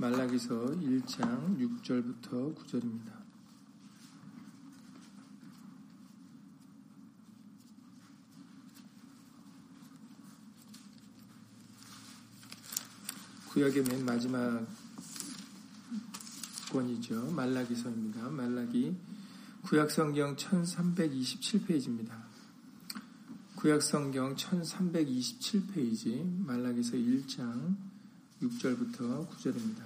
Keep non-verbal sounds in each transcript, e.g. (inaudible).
말라기서 1장 6절부터 9절입니다. 구약의 맨 마지막 권이죠. 말라기서입니다. 말라기 구약성경 1327페이지입니다. 구약성경 1327페이지 말라기서 1장 6절부터 9절입니다.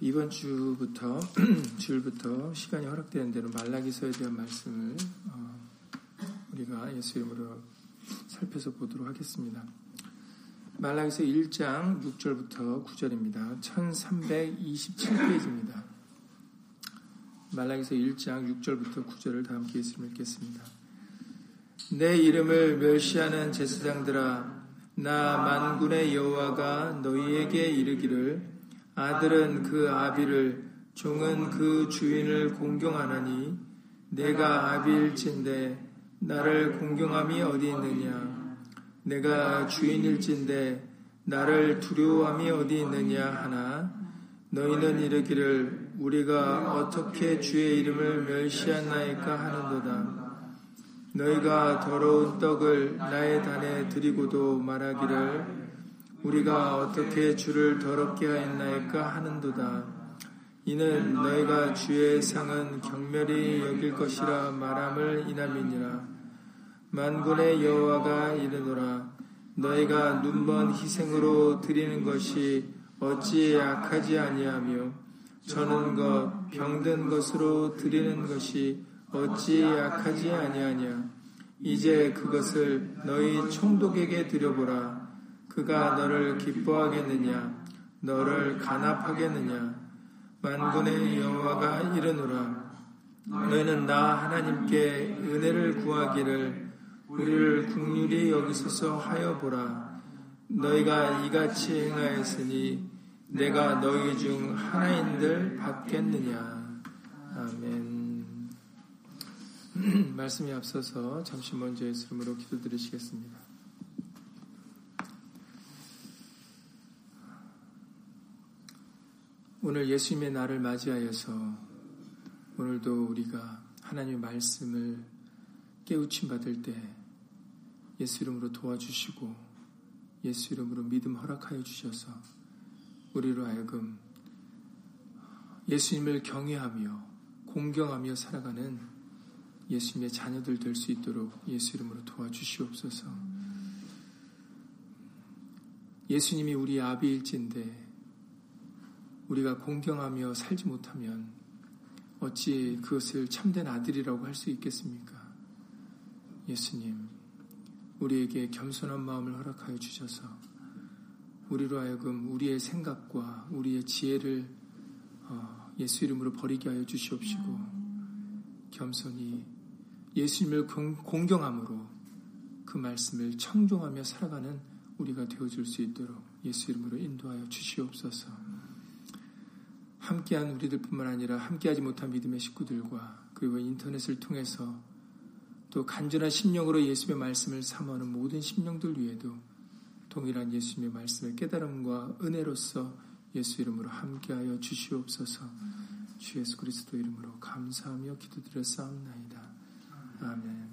이번 주부터 (clears throat) 주일부터 시간이 허락되는 대로 말라기서에 대한 말씀을 어, 우리가 예수 이름으로 살펴서 보도록 하겠습니다. 말라기서 1장 6절부터 9절입니다. 1327페이지입니다. 말라기서 1장 6절부터 9절을 다 함께 예수님 읽겠습니다. 내 이름을 멸시하는 제사장들아 나 만군의 여호와가 너희에게 이르기를 아들은 그 아비를 종은 그 주인을 공경하나니 내가 아비일진데 나를 공경함이 어디 있느냐 내가 주인일진데 나를 두려워함이 어디 있느냐 하나 너희는 이르기를 우리가 어떻게 주의 이름을 멸시하나이까 하는도다. 너희가 더러운 떡을 나의 단에 드리고도 말하기를 우리가 어떻게 주를 더럽게 하였나이까 하는도다. 이는 너희가 주의 상은 경멸이 여길 것이라 말함을 이남이니라. 만군의 여호와가 이르노라 너희가 눈먼 희생으로 드리는 것이 어찌 악하지 아니하며 저는 것 병든 것으로 드리는 것이 어찌 악하지 아니하냐 이제 그것을 너희 총독에게 드려보라 그가 너를 기뻐하겠느냐 너를 간합하겠느냐 만군의 여호와가 이르노라 너희는 나 하나님께 은혜를 구하기를 우리를 국률이 여기서서 하여 보라. 너희가 이같이 행하였으니 내가 너희 중 하나인들 받겠느냐. 아멘. (clears throat) 말씀이 앞서서 잠시 먼저 예수 이름으로 기도드리시겠습니다. 오늘 예수님의 날을 맞이하여서 오늘도 우리가 하나님의 말씀을 깨우침 받을 때 예수 이름으로 도와주시고 예수 이름으로 믿음 허락하여 주셔서 우리로 하여금 예수님을 경외하며 공경하며 살아가는 예수님의 자녀들 될 수 있도록 예수 이름으로 도와주시옵소서. 예수님이 우리 아비일진데 우리가 공경하며 살지 못하면 어찌 그것을 참된 아들이라고 할 수 있겠습니까? 예수님, 우리에게 겸손한 마음을 허락하여 주셔서 우리로 하여금 우리의 생각과 우리의 지혜를 어, 예수 이름으로 버리게 하여 주시옵시고 겸손히 예수님을 공경함으로 그 말씀을 청종하며 살아가는 우리가 되어줄 수 있도록 예수 이름으로 인도하여 주시옵소서. 함께한 우리들뿐만 아니라 함께하지 못한 믿음의 식구들과 그리고 인터넷을 통해서 또 간절한 심령으로 예수의 말씀을 삼하는 모든 심령들 위에도 동일한 예수님의 말씀의 깨달음과 은혜로서 예수 이름으로 함께하여 주시옵소서 주 예수 그리스도 이름으로 감사하며 기도드려 싸움나이다. 아멘.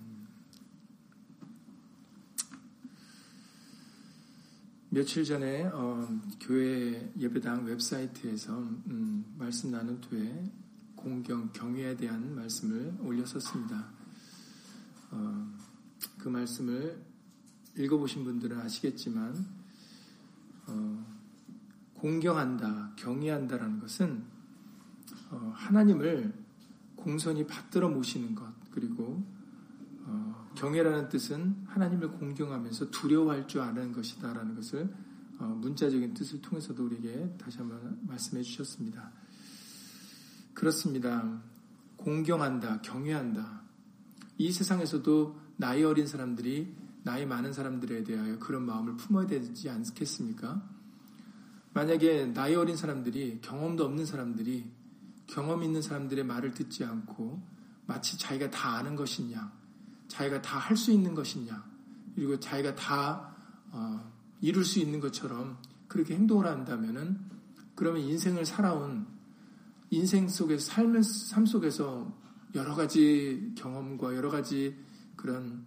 며칠 전에 어, 교회 예배당 웹사이트에서 음, 말씀 나눈 후에 공경 경외에 대한 말씀을 올렸었습니다. 어, 그 말씀을 읽어보신 분들은 아시겠지만 어, 공경한다, 경외한다라는 것은 어, 하나님을 공손히 받들어 모시는 것 그리고 어, 경외라는 뜻은 하나님을 공경하면서 두려워할 줄 아는 것이다라는 것을 어, 문자적인 뜻을 통해서도 우리에게 다시 한번 말씀해 주셨습니다. 그렇습니다. 공경한다, 경외한다. 이 세상에서도 나이 어린 사람들이 나이 많은 사람들에 대하여 그런 마음을 품어야 되지 않겠습니까? 만약에 나이 어린 사람들이 경험도 없는 사람들이 경험 있는 사람들의 말을 듣지 않고 마치 자기가 다 아는 것이냐, 자기가 다 할 수 있는 것이냐, 그리고 자기가 다 어, 이룰 수 있는 것처럼 그렇게 행동을 한다면은 그러면 인생을 살아온 인생 속에서 삶, 삶 속에서 여러 가지 경험과 여러 가지 그런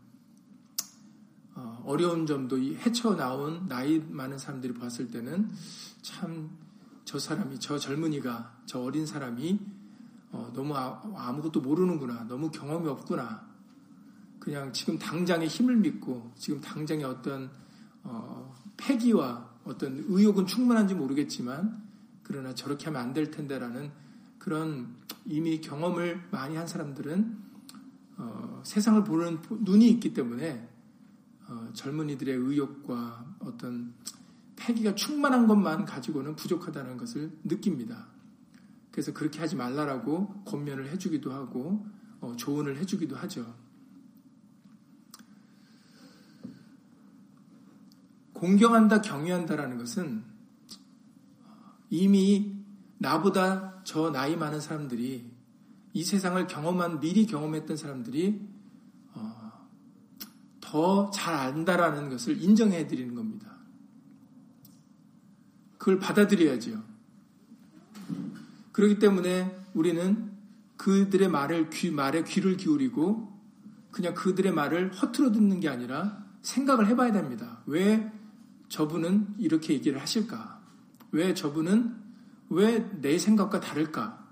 어, 어려운 점도 헤쳐나온 나이 많은 사람들이 봤을 때는 참 저 사람이 저 젊은이가 저 어린 사람이 어, 너무 아, 무것도 모르는구나 너무 경험이 없구나 그냥 지금 당장의 힘을 믿고 지금 당장의 어떤 어, 패기와 어떤 의욕은 충분한지 모르겠지만 그러나 저렇게 하면 안 될 텐데라는 그런 이미 경험을 많이 한 사람들은 어, 세상을 보는 눈이 있기 때문에 어, 젊은이들의 의욕과 어떤 패기가 충만한 것만 가지고는 부족하다는 것을 느낍니다. 그래서 그렇게 하지 말라라고 권면을 해주기도 하고 어, 조언을 해주기도 하죠. 공경한다, 경외한다라는 것은 이미 나보다 저 나이 많은 사람들이 이 세상을 경험한 미리 경험했던 사람들이 어, 더잘 안다라는 것을 인정해 드리는 겁니다. 그걸 받아들여야죠. 그렇기 때문에 우리는 그들의 말을 귀 말에 귀를 기울이고 그냥 그들의 말을 허투루 듣는 게 아니라 생각을 해봐야 됩니다. 왜 저분은 이렇게 얘기를 하실까? 왜 저분은 왜 내 생각과 다를까?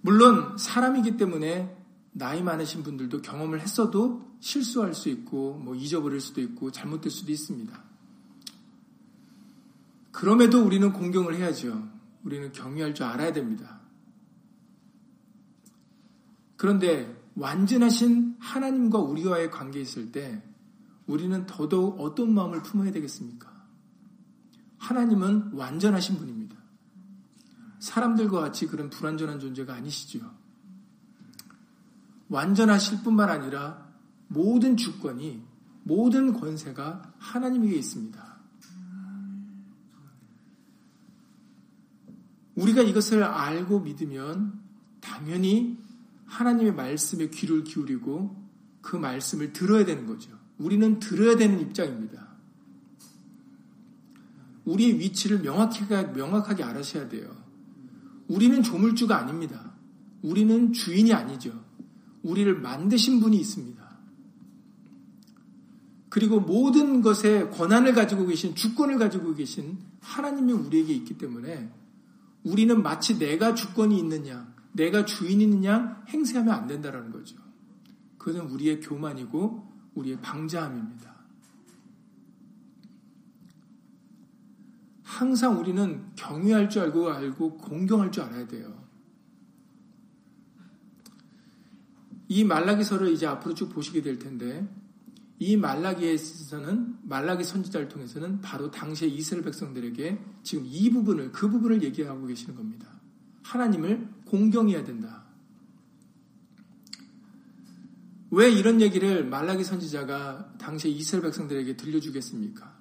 물론 사람이기 때문에 나이 많으신 분들도 경험을 했어도 실수할 수 있고 뭐 잊어버릴 수도 있고 잘못될 수도 있습니다. 그럼에도 우리는 공경을 해야죠. 우리는 경외할 줄 알아야 됩니다. 그런데 완전하신 하나님과 우리와의 관계에 있을 때 우리는 더더욱 어떤 마음을 품어야 되겠습니까? 하나님은 완전하신 분입니다. 사람들과 같이 그런 불완전한 존재가 아니시죠. 완전하실 뿐만 아니라 모든 주권이, 모든 권세가 하나님에게 있습니다. 우리가 이것을 알고 믿으면 당연히 하나님의 말씀에 귀를 기울이고 그 말씀을 들어야 되는 거죠. 우리는 들어야 되는 입장입니다. 우리의 위치를 명확하게, 명확하게 알아셔야 돼요. 우리는 조물주가 아닙니다. 우리는 주인이 아니죠. 우리를 만드신 분이 있습니다. 그리고 모든 것에 권한을 가지고 계신, 주권을 가지고 계신 하나님이 우리에게 있기 때문에 우리는 마치 내가 주권이 있느냐, 내가 주인이 있느냐 행세하면 안 된다는 거죠. 그것은 우리의 교만이고 우리의 방자함입니다. 항상 우리는 경외할 줄 알고 알고 공경할 줄 알아야 돼요. 이 말라기서를 이제 앞으로 쭉 보시게 될 텐데 이 말라기에서는 말라기 선지자를 통해서는 바로 당시의 이스라엘 백성들에게 지금 이 부분을 그 부분을 얘기하고 계시는 겁니다. 하나님을 공경해야 된다. 왜 이런 얘기를 말라기 선지자가 당시 이스라엘 백성들에게 들려주겠습니까?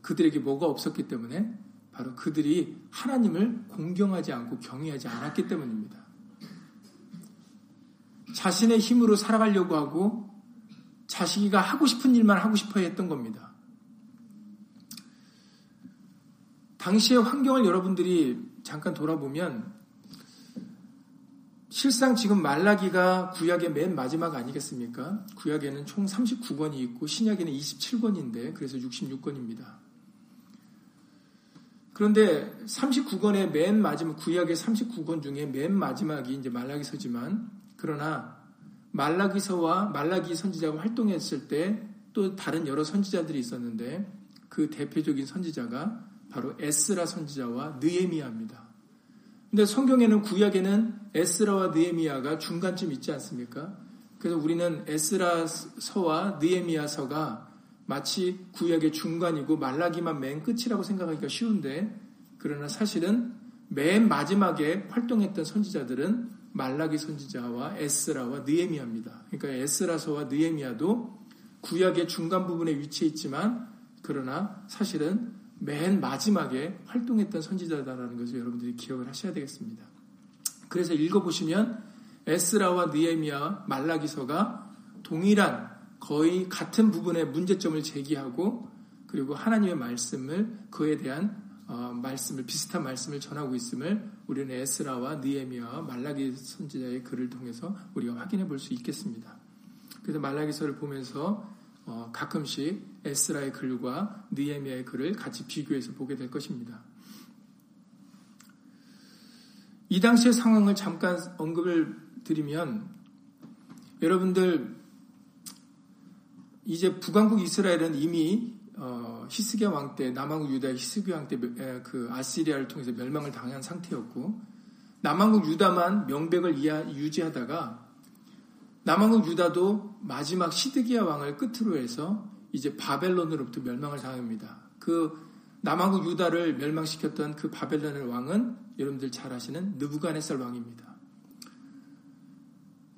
그들에게 뭐가 없었기 때문에 바로 그들이 하나님을 공경하지 않고 경외하지 않았기 때문입니다. 자신의 힘으로 살아가려고 하고 자식이가 하고 싶은 일만 하고 싶어 했던 겁니다. 당시의 환경을 여러분들이 잠깐 돌아보면 실상 지금 말라기가 구약의 맨 마지막 아니겠습니까? 구약에는 총 39권이 있고 신약에는 27권인데 그래서 66권입니다. 그런데 39권의 맨 마지막 구약의 39권 중에 맨 마지막이 이제 말라기서지만 그러나 말라기서와 말라기 선지자가 활동했을 때 또 다른 여러 선지자들이 있었는데 그 대표적인 선지자가 바로 에스라 선지자와 느에미아입니다. 근데 성경에는 구약에는 에스라와 느에미아가 중간쯤 있지 않습니까? 그래서 우리는 에스라서와 느에미아서가 마치 구약의 중간이고 말라기만 맨 끝이라고 생각하기가 쉬운데 그러나 사실은 맨 마지막에 활동했던 선지자들은 말라기 선지자와 에스라와 느에미아입니다. 그러니까 에스라서와 느에미아도 구약의 중간 부분에 위치해 있지만 그러나 사실은 맨 마지막에 활동했던 선지자다라는 것을 여러분들이 기억을 하셔야 되겠습니다. 그래서 읽어보시면 에스라와 느에미아 말라기서가 동일한 거의 같은 부분의 문제점을 제기하고 그리고 하나님의 말씀을 그에 대한 어, 말씀을 비슷한 말씀을 전하고 있음을 우리는 에스라와 느에미아와 말라기 선지자의 글을 통해서 우리가 확인해 볼 수 있겠습니다. 그래서 말라기서를 보면서 어, 가끔씩 에스라의 글과 느에미아의 글을 같이 비교해서 보게 될 것입니다. 이 당시의 상황을 잠깐 언급을 드리면 여러분들 이제 북왕국 이스라엘은 이미 어, 히스기야 왕 때 남왕국 유다 히스기야 왕 때 그 아시리아를 통해서 멸망을 당한 상태였고 남왕국 유다만 명백을 유지하다가 남왕국 유다도 마지막 시드기야 왕을 끝으로 해서 이제 바벨론으로부터 멸망을 당합니다. 그 남왕국 유다를 멸망시켰던 그 바벨론의 왕은 여러분들 잘 아시는 느부갓네살 왕입니다.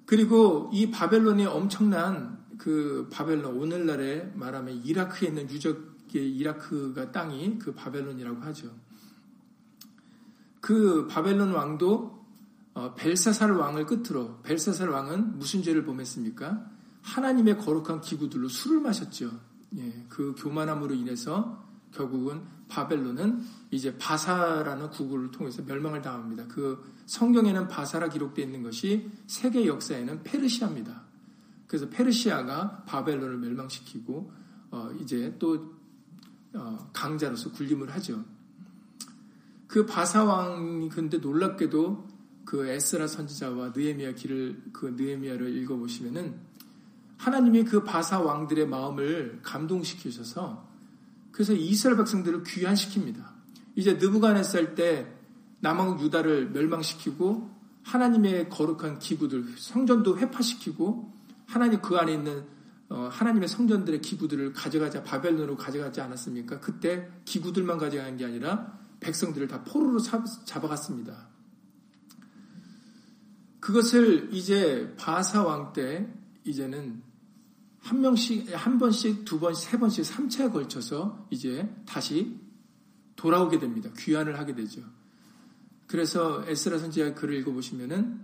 그리고 이 바벨론이 엄청난 그 바벨론 오늘날에 말하면 이라크에 있는 유적의 이라크가 땅이 그 바벨론이라고 하죠. 그 바벨론 왕도 어, 벨사살 왕을 끝으로 벨사살 왕은 무슨 죄를 범했습니까? 하나님의 거룩한 기구들로 술을 마셨죠. 예, 그 교만함으로 인해서 결국은 바벨론은 이제 바사라는 구구를 통해서 멸망을 당합니다. 그 성경에는 바사라 기록되어 있는 것이 세계 역사에는 페르시아입니다. 그래서 페르시아가 바벨론을 멸망시키고 어 이제 또 어 강자로서 군림을 하죠. 그 바사 왕이 근데 놀랍게도 그 에스라 선지자와 느에미아 길을 그 느에미아를 읽어 보시면은 하나님이 그 바사 왕들의 마음을 감동시키셔서 그래서 이스라엘 백성들을 귀환시킵니다. 이제 느부갓네살 때 남왕 유다를 멸망시키고 하나님의 거룩한 기구들 성전도 회파시키고 하나님 그 안에 있는 어, 하나님의 성전들의 기구들을 가져가자 바벨론으로 가져가지 않았습니까? 그때 기구들만 가져간 게 아니라 백성들을 다 포로로 잡아갔습니다. 그것을 이제 바사 왕 때 이제는 한 명씩, 한 번씩, 두 번씩, 세 번씩, 삼차에 걸쳐서 이제 다시 돌아오게 됩니다. 귀환을 하게 되죠. 그래서 에스라 선지자 글을 읽어보시면은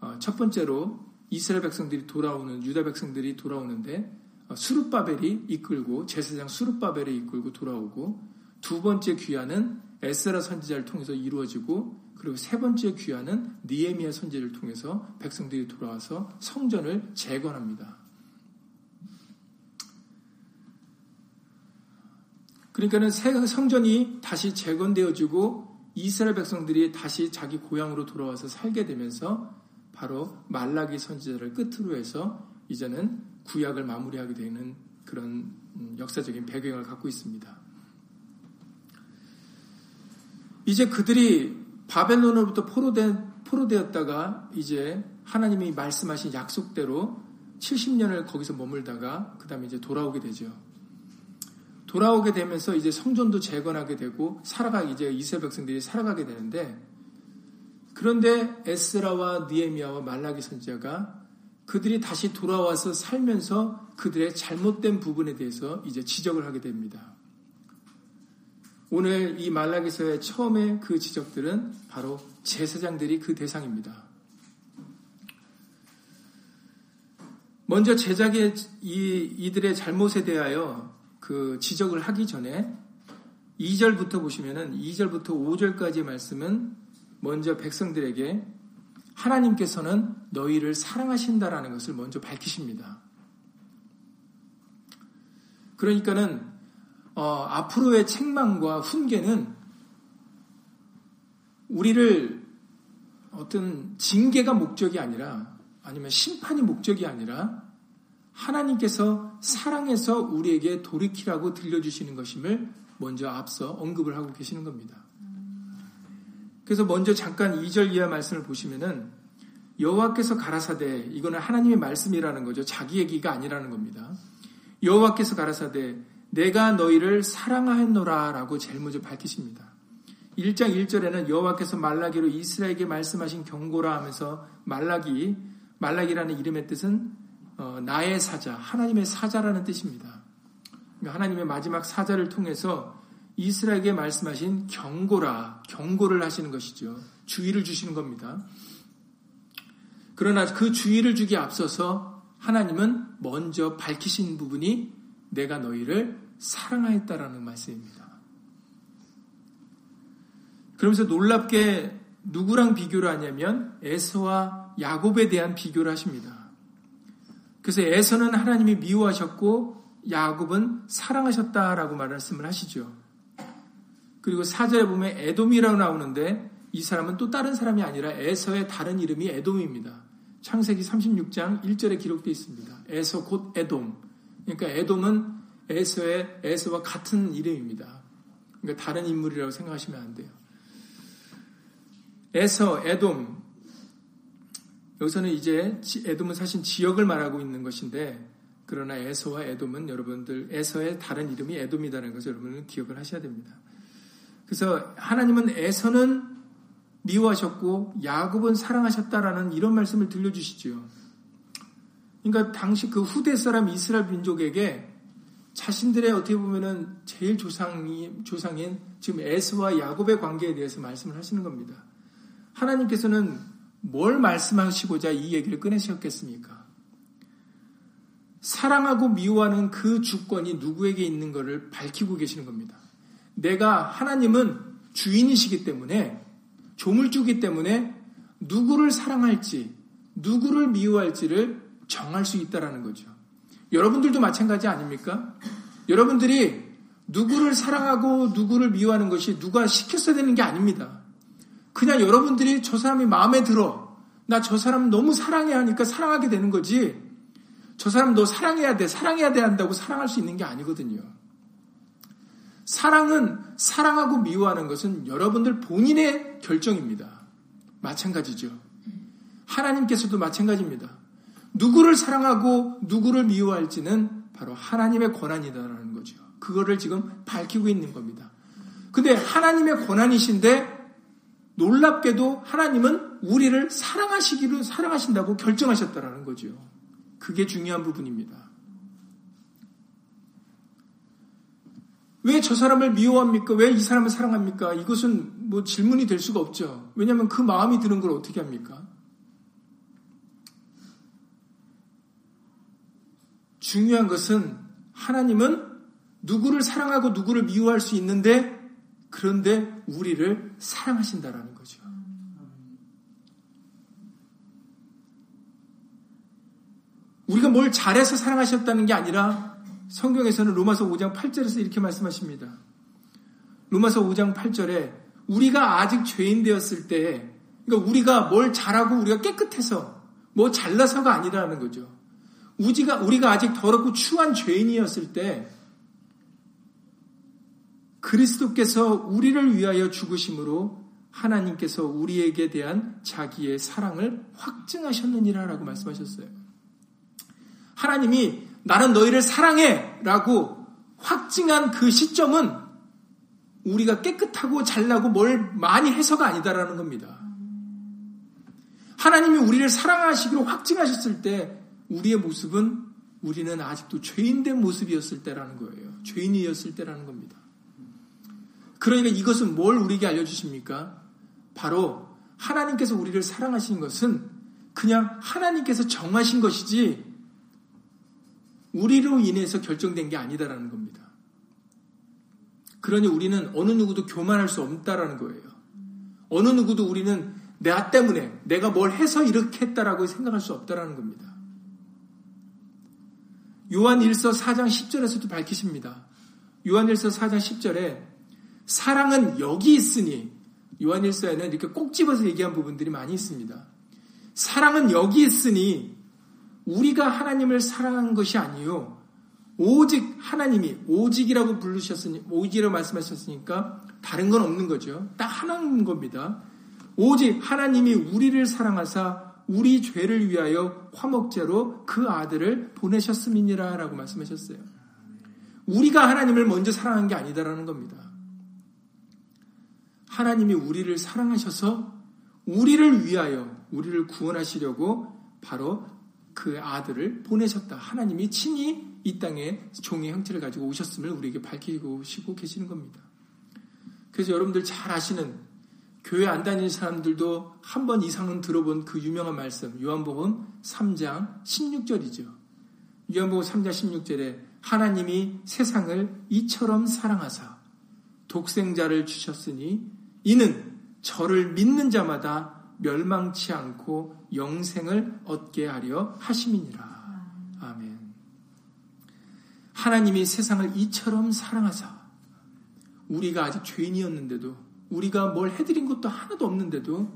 어, 첫 번째로 이스라엘 백성들이 돌아오는 유다 백성들이 돌아오는데 어, 수르바벨이 이끌고 제사장 수르바벨이 이끌고 돌아오고 두 번째 귀환은 에스라 선지자를 통해서 이루어지고 그리고 세 번째 귀환은 니에미아 선지를 통해서 백성들이 돌아와서 성전을 재건합니다. 그러니까는 새 성전이 다시 재건되어지고 이스라엘 백성들이 다시 자기 고향으로 돌아와서 살게 되면서 바로 말라기 선지자를 끝으로 해서 이제는 구약을 마무리하게 되는 그런 음, 역사적인 배경을 갖고 있습니다. 이제 그들이 바벨론으로부터 포로된, 포로되었다가 이제 하나님이 말씀하신 약속대로 70년을 거기서 머물다가 그 다음에 이제 돌아오게 되죠. 돌아오게 되면서 이제 성전도 재건하게 되고 살아가 이제 이스라엘 백성들이 살아가게 되는데 그런데 에스라와 니에미아와 말라기 선지자가 그들이 다시 돌아와서 살면서 그들의 잘못된 부분에 대해서 이제 지적을 하게 됩니다. 오늘 이 말라기서의 처음에 그 지적들은 바로 제사장들이 그 대상입니다. 먼저 제작의 이, 이들의 잘못에 대하여 그 지적을 하기 전에 2절부터 보시면은 2절부터 5절까지의 말씀은 먼저 백성들에게 하나님께서는 너희를 사랑하신다라는 것을 먼저 밝히십니다. 그러니까는 어, 앞으로의 책망과 훈계는 우리를 어떤 징계가 목적이 아니라 아니면 심판이 목적이 아니라 하나님께서 사랑해서 우리에게 돌이키라고 들려주시는 것임을 먼저 앞서 언급을 하고 계시는 겁니다. 그래서 먼저 잠깐 2절 이하 말씀을 보시면은 여호와께서 가라사대 이거는 하나님의 말씀이라는 거죠. 자기 얘기가 아니라는 겁니다. 여호와께서 가라사대 내가 너희를 사랑하였노라 라고 제일 먼저 밝히십니다. 1장 1절에는 여호와께서 말라기로 이스라엘에게 말씀하신 경고라 하면서 말라기 말라기라는 이름의 뜻은 어, 나의 사자, 하나님의 사자라는 뜻입니다. 그러니까 하나님의 마지막 사자를 통해서 이스라엘에게 말씀하신 경고라, 경고를 하시는 것이죠. 주의를 주시는 겁니다. 그러나 그 주의를 주기 앞서서 하나님은 먼저 밝히신 부분이 내가 너희를 사랑하였다라는 말씀입니다. 그러면서 놀랍게 누구랑 비교를 하냐면 에서와 야곱에 대한 비교를 하십니다. 그래서 에서는 하나님이 미워하셨고 야곱은 사랑하셨다라고 말씀을 하시죠. 그리고 사절에 보면 에돔이라고 나오는데 이 사람은 또 다른 사람이 아니라 에서의 다른 이름이 에돔입니다. 창세기 36장 1절에 기록되어 있습니다. 에서 곧 에돔. 그러니까 에돔은 에서의 에서와 같은 이름입니다. 그러니까 다른 인물이라고 생각하시면 안 돼요. 에서, 에돔. 여기서는 이제 에돔은 사실 지역을 말하고 있는 것인데 그러나 에서와 에돔은 여러분들 에서의 다른 이름이 에돔이라는 것을 여러분은 기억을 하셔야 됩니다. 그래서 하나님은 에서는 미워하셨고 야곱은 사랑하셨다라는 이런 말씀을 들려주시죠. 그러니까 당시 그 후대 사람 이스라엘 민족에게 자신들의 어떻게 보면은 제일 조상이 조상인 지금 에스와 야곱의 관계에 대해서 말씀을 하시는 겁니다. 하나님께서는 뭘 말씀하시고자 이 얘기를 꺼내셨겠습니까? 사랑하고 미워하는 그 주권이 누구에게 있는 것을 밝히고 계시는 겁니다. 내가 하나님은 주인이시기 때문에 조물주기 때문에 누구를 사랑할지 누구를 미워할지를 정할 수 있다라는 거죠. 여러분들도 마찬가지 아닙니까? 여러분들이 누구를 사랑하고 누구를 미워하는 것이 누가 시켰어야 되는 게 아닙니다. 그냥 여러분들이 저 사람이 마음에 들어. 나 저 사람 너무 사랑해야 하니까 사랑하게 되는 거지. 저 사람 너 사랑해야 돼, 사랑해야 돼 한다고 사랑할 수 있는 게 아니거든요. 사랑은 사랑하고 미워하는 것은 여러분들 본인의 결정입니다. 마찬가지죠. 하나님께서도 마찬가지입니다. 누구를 사랑하고 누구를 미워할지는 바로 하나님의 권한이다라는 거죠. 그거를 지금 밝히고 있는 겁니다. 근데 하나님의 권한이신데 놀랍게도 하나님은 우리를 사랑하시기로 사랑하신다고 결정하셨다라는 거죠. 그게 중요한 부분입니다. 왜 저 사람을 미워합니까? 왜 이 사람을 사랑합니까? 이것은 뭐 질문이 될 수가 없죠. 왜냐하면 그 마음이 드는 걸 어떻게 합니까? 중요한 것은 하나님은 누구를 사랑하고 누구를 미워할 수 있는데 그런데 우리를 사랑하신다라는 거죠. 우리가 뭘 잘해서 사랑하셨다는 게 아니라 성경에서는 로마서 5장 8절에서 이렇게 말씀하십니다. 로마서 5장 8절에 우리가 아직 죄인 되었을 때, 그러니까 우리가 뭘 잘하고 우리가 깨끗해서 뭐 잘나서가 아니라는 거죠. 우리가, 우리가 아직 더럽고 추한 죄인이었을 때 그리스도께서 우리를 위하여 죽으심으로 하나님께서 우리에게 대한 자기의 사랑을 확증하셨느니라라고 말씀하셨어요. 하나님이 나는 너희를 사랑해 라고 확증한 그 시점은 우리가 깨끗하고 잘나고 뭘 많이 해서가 아니다라는 겁니다. 하나님이 우리를 사랑하시기로 확증하셨을 때 우리의 모습은 우리는 아직도 죄인된 모습이었을 때라는 거예요. 죄인이었을 때라는 겁니다. 그러니까 이것은 뭘 우리에게 알려주십니까? 바로 하나님께서 우리를 사랑하시는 것은 그냥 하나님께서 정하신 것이지 우리로 인해서 결정된 게 아니다라는 겁니다. 그러니 우리는 어느 누구도 교만할 수 없다라는 거예요. 어느 누구도 우리는 나 때문에 내가 뭘 해서 이렇게 했다라고 생각할 수 없다라는 겁니다. 요한 1서 4장 10절에서도 밝히십니다. 요한 1서 4장 10절에 사랑은 여기 있으니 요한 1서에는 이렇게 꼭 집어서 얘기한 부분들이 많이 있습니다. 사랑은 여기 있으니 우리가 하나님을 사랑한 것이 아니요 오직 하나님이 오직이라고 부르셨으니 오직이라고 말씀하셨으니까 다른 건 없는 거죠. 딱 하나인 겁니다. 오직 하나님이 우리를 사랑하사 우리 죄를 위하여 화목제로 그 아들을 보내셨음이니라 라고 말씀하셨어요. 우리가 하나님을 먼저 사랑한 게 아니다라는 겁니다. 하나님이 우리를 사랑하셔서 우리를 위하여 우리를 구원하시려고 바로 그 아들을 보내셨다. 하나님이 친히 이 땅에 종의 형태를 가지고 오셨음을 우리에게 밝히고 계시는 겁니다. 그래서 여러분들 잘 아시는 교회 안 다니는 사람들도 한 번 이상은 들어본 그 유명한 말씀, 요한복음 3장 16절이죠. 요한복음 3장 16절에 하나님이 세상을 이처럼 사랑하사 독생자를 주셨으니 이는 저를 믿는 자마다 멸망치 않고 영생을 얻게 하려 하심이니라. 아멘. 하나님이 세상을 이처럼 사랑하사 우리가 아직 죄인이었는데도 우리가 뭘 해드린 것도 하나도 없는데도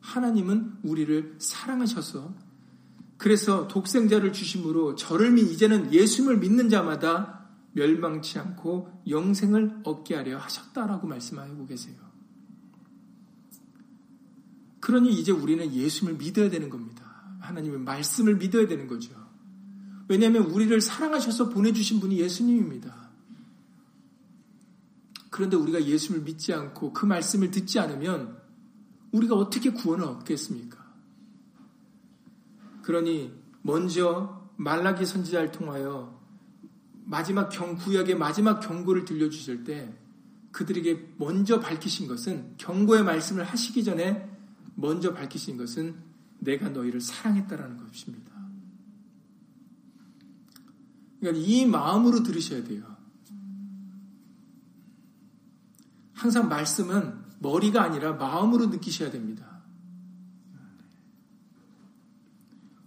하나님은 우리를 사랑하셔서 그래서 독생자를 주심으로 저를 믿 이제는 예수님을 믿는 자마다 멸망치 않고 영생을 얻게 하려 하셨다라고 말씀하고 계세요. 그러니 이제 우리는 예수님을 믿어야 되는 겁니다. 하나님의 말씀을 믿어야 되는 거죠. 왜냐하면 우리를 사랑하셔서 보내주신 분이 예수님입니다. 그런데 우리가 예수님을 믿지 않고 그 말씀을 듣지 않으면 우리가 어떻게 구원을 얻겠습니까? 그러니 먼저 말라기 선지자를 통하여 마지막 경 구약의 마지막 경고를 들려주실 때 그들에게 먼저 밝히신 것은 경고의 말씀을 하시기 전에 먼저 밝히신 것은 내가 너희를 사랑했다라는 것입니다. 그러니까 이 마음으로 들으셔야 돼요. 항상 말씀은 머리가 아니라 마음으로 느끼셔야 됩니다.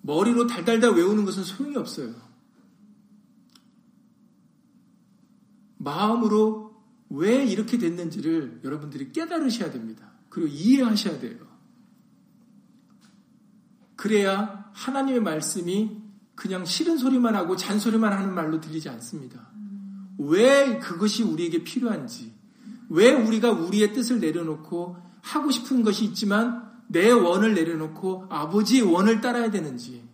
머리로 달달달 외우는 것은 소용이 없어요. 마음으로 왜 이렇게 됐는지를 여러분들이 깨달으셔야 됩니다. 그리고 이해하셔야 돼요. 그래야 하나님의 말씀이 그냥 싫은 소리만 하고 잔소리만 하는 말로 들리지 않습니다. 왜 그것이 우리에게 필요한지, 왜 우리가 우리의 뜻을 내려놓고 하고 싶은 것이 있지만 내 원을 내려놓고 아버지의 원을 따라야 되는지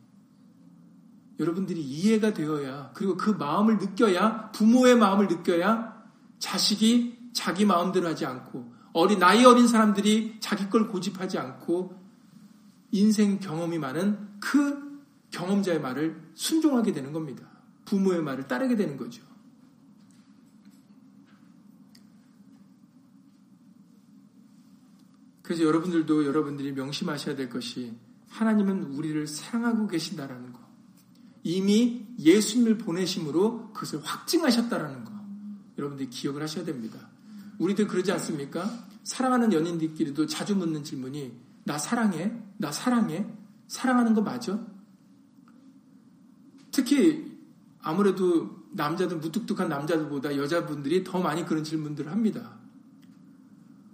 여러분들이 이해가 되어야 그리고 그 마음을 느껴야 부모의 마음을 느껴야 자식이 자기 마음대로 하지 않고 어린 나이 어린 사람들이 자기 걸 고집하지 않고 인생 경험이 많은 그 경험자의 말을 순종하게 되는 겁니다. 부모의 말을 따르게 되는 거죠. 그래서 여러분들도 여러분들이 명심하셔야 될 것이 하나님은 우리를 사랑하고 계신다라는 거. 이미 예수님을 보내심으로 그것을 확증하셨다라는 거. 여러분들이 기억을 하셔야 됩니다. 우리들 그러지 않습니까? 사랑하는 연인들끼리도 자주 묻는 질문이 나 사랑해? 나 사랑해? 사랑하는 거 맞아? 특히 아무래도 남자들 무뚝뚝한 남자들보다 여자분들이 더 많이 그런 질문들을 합니다.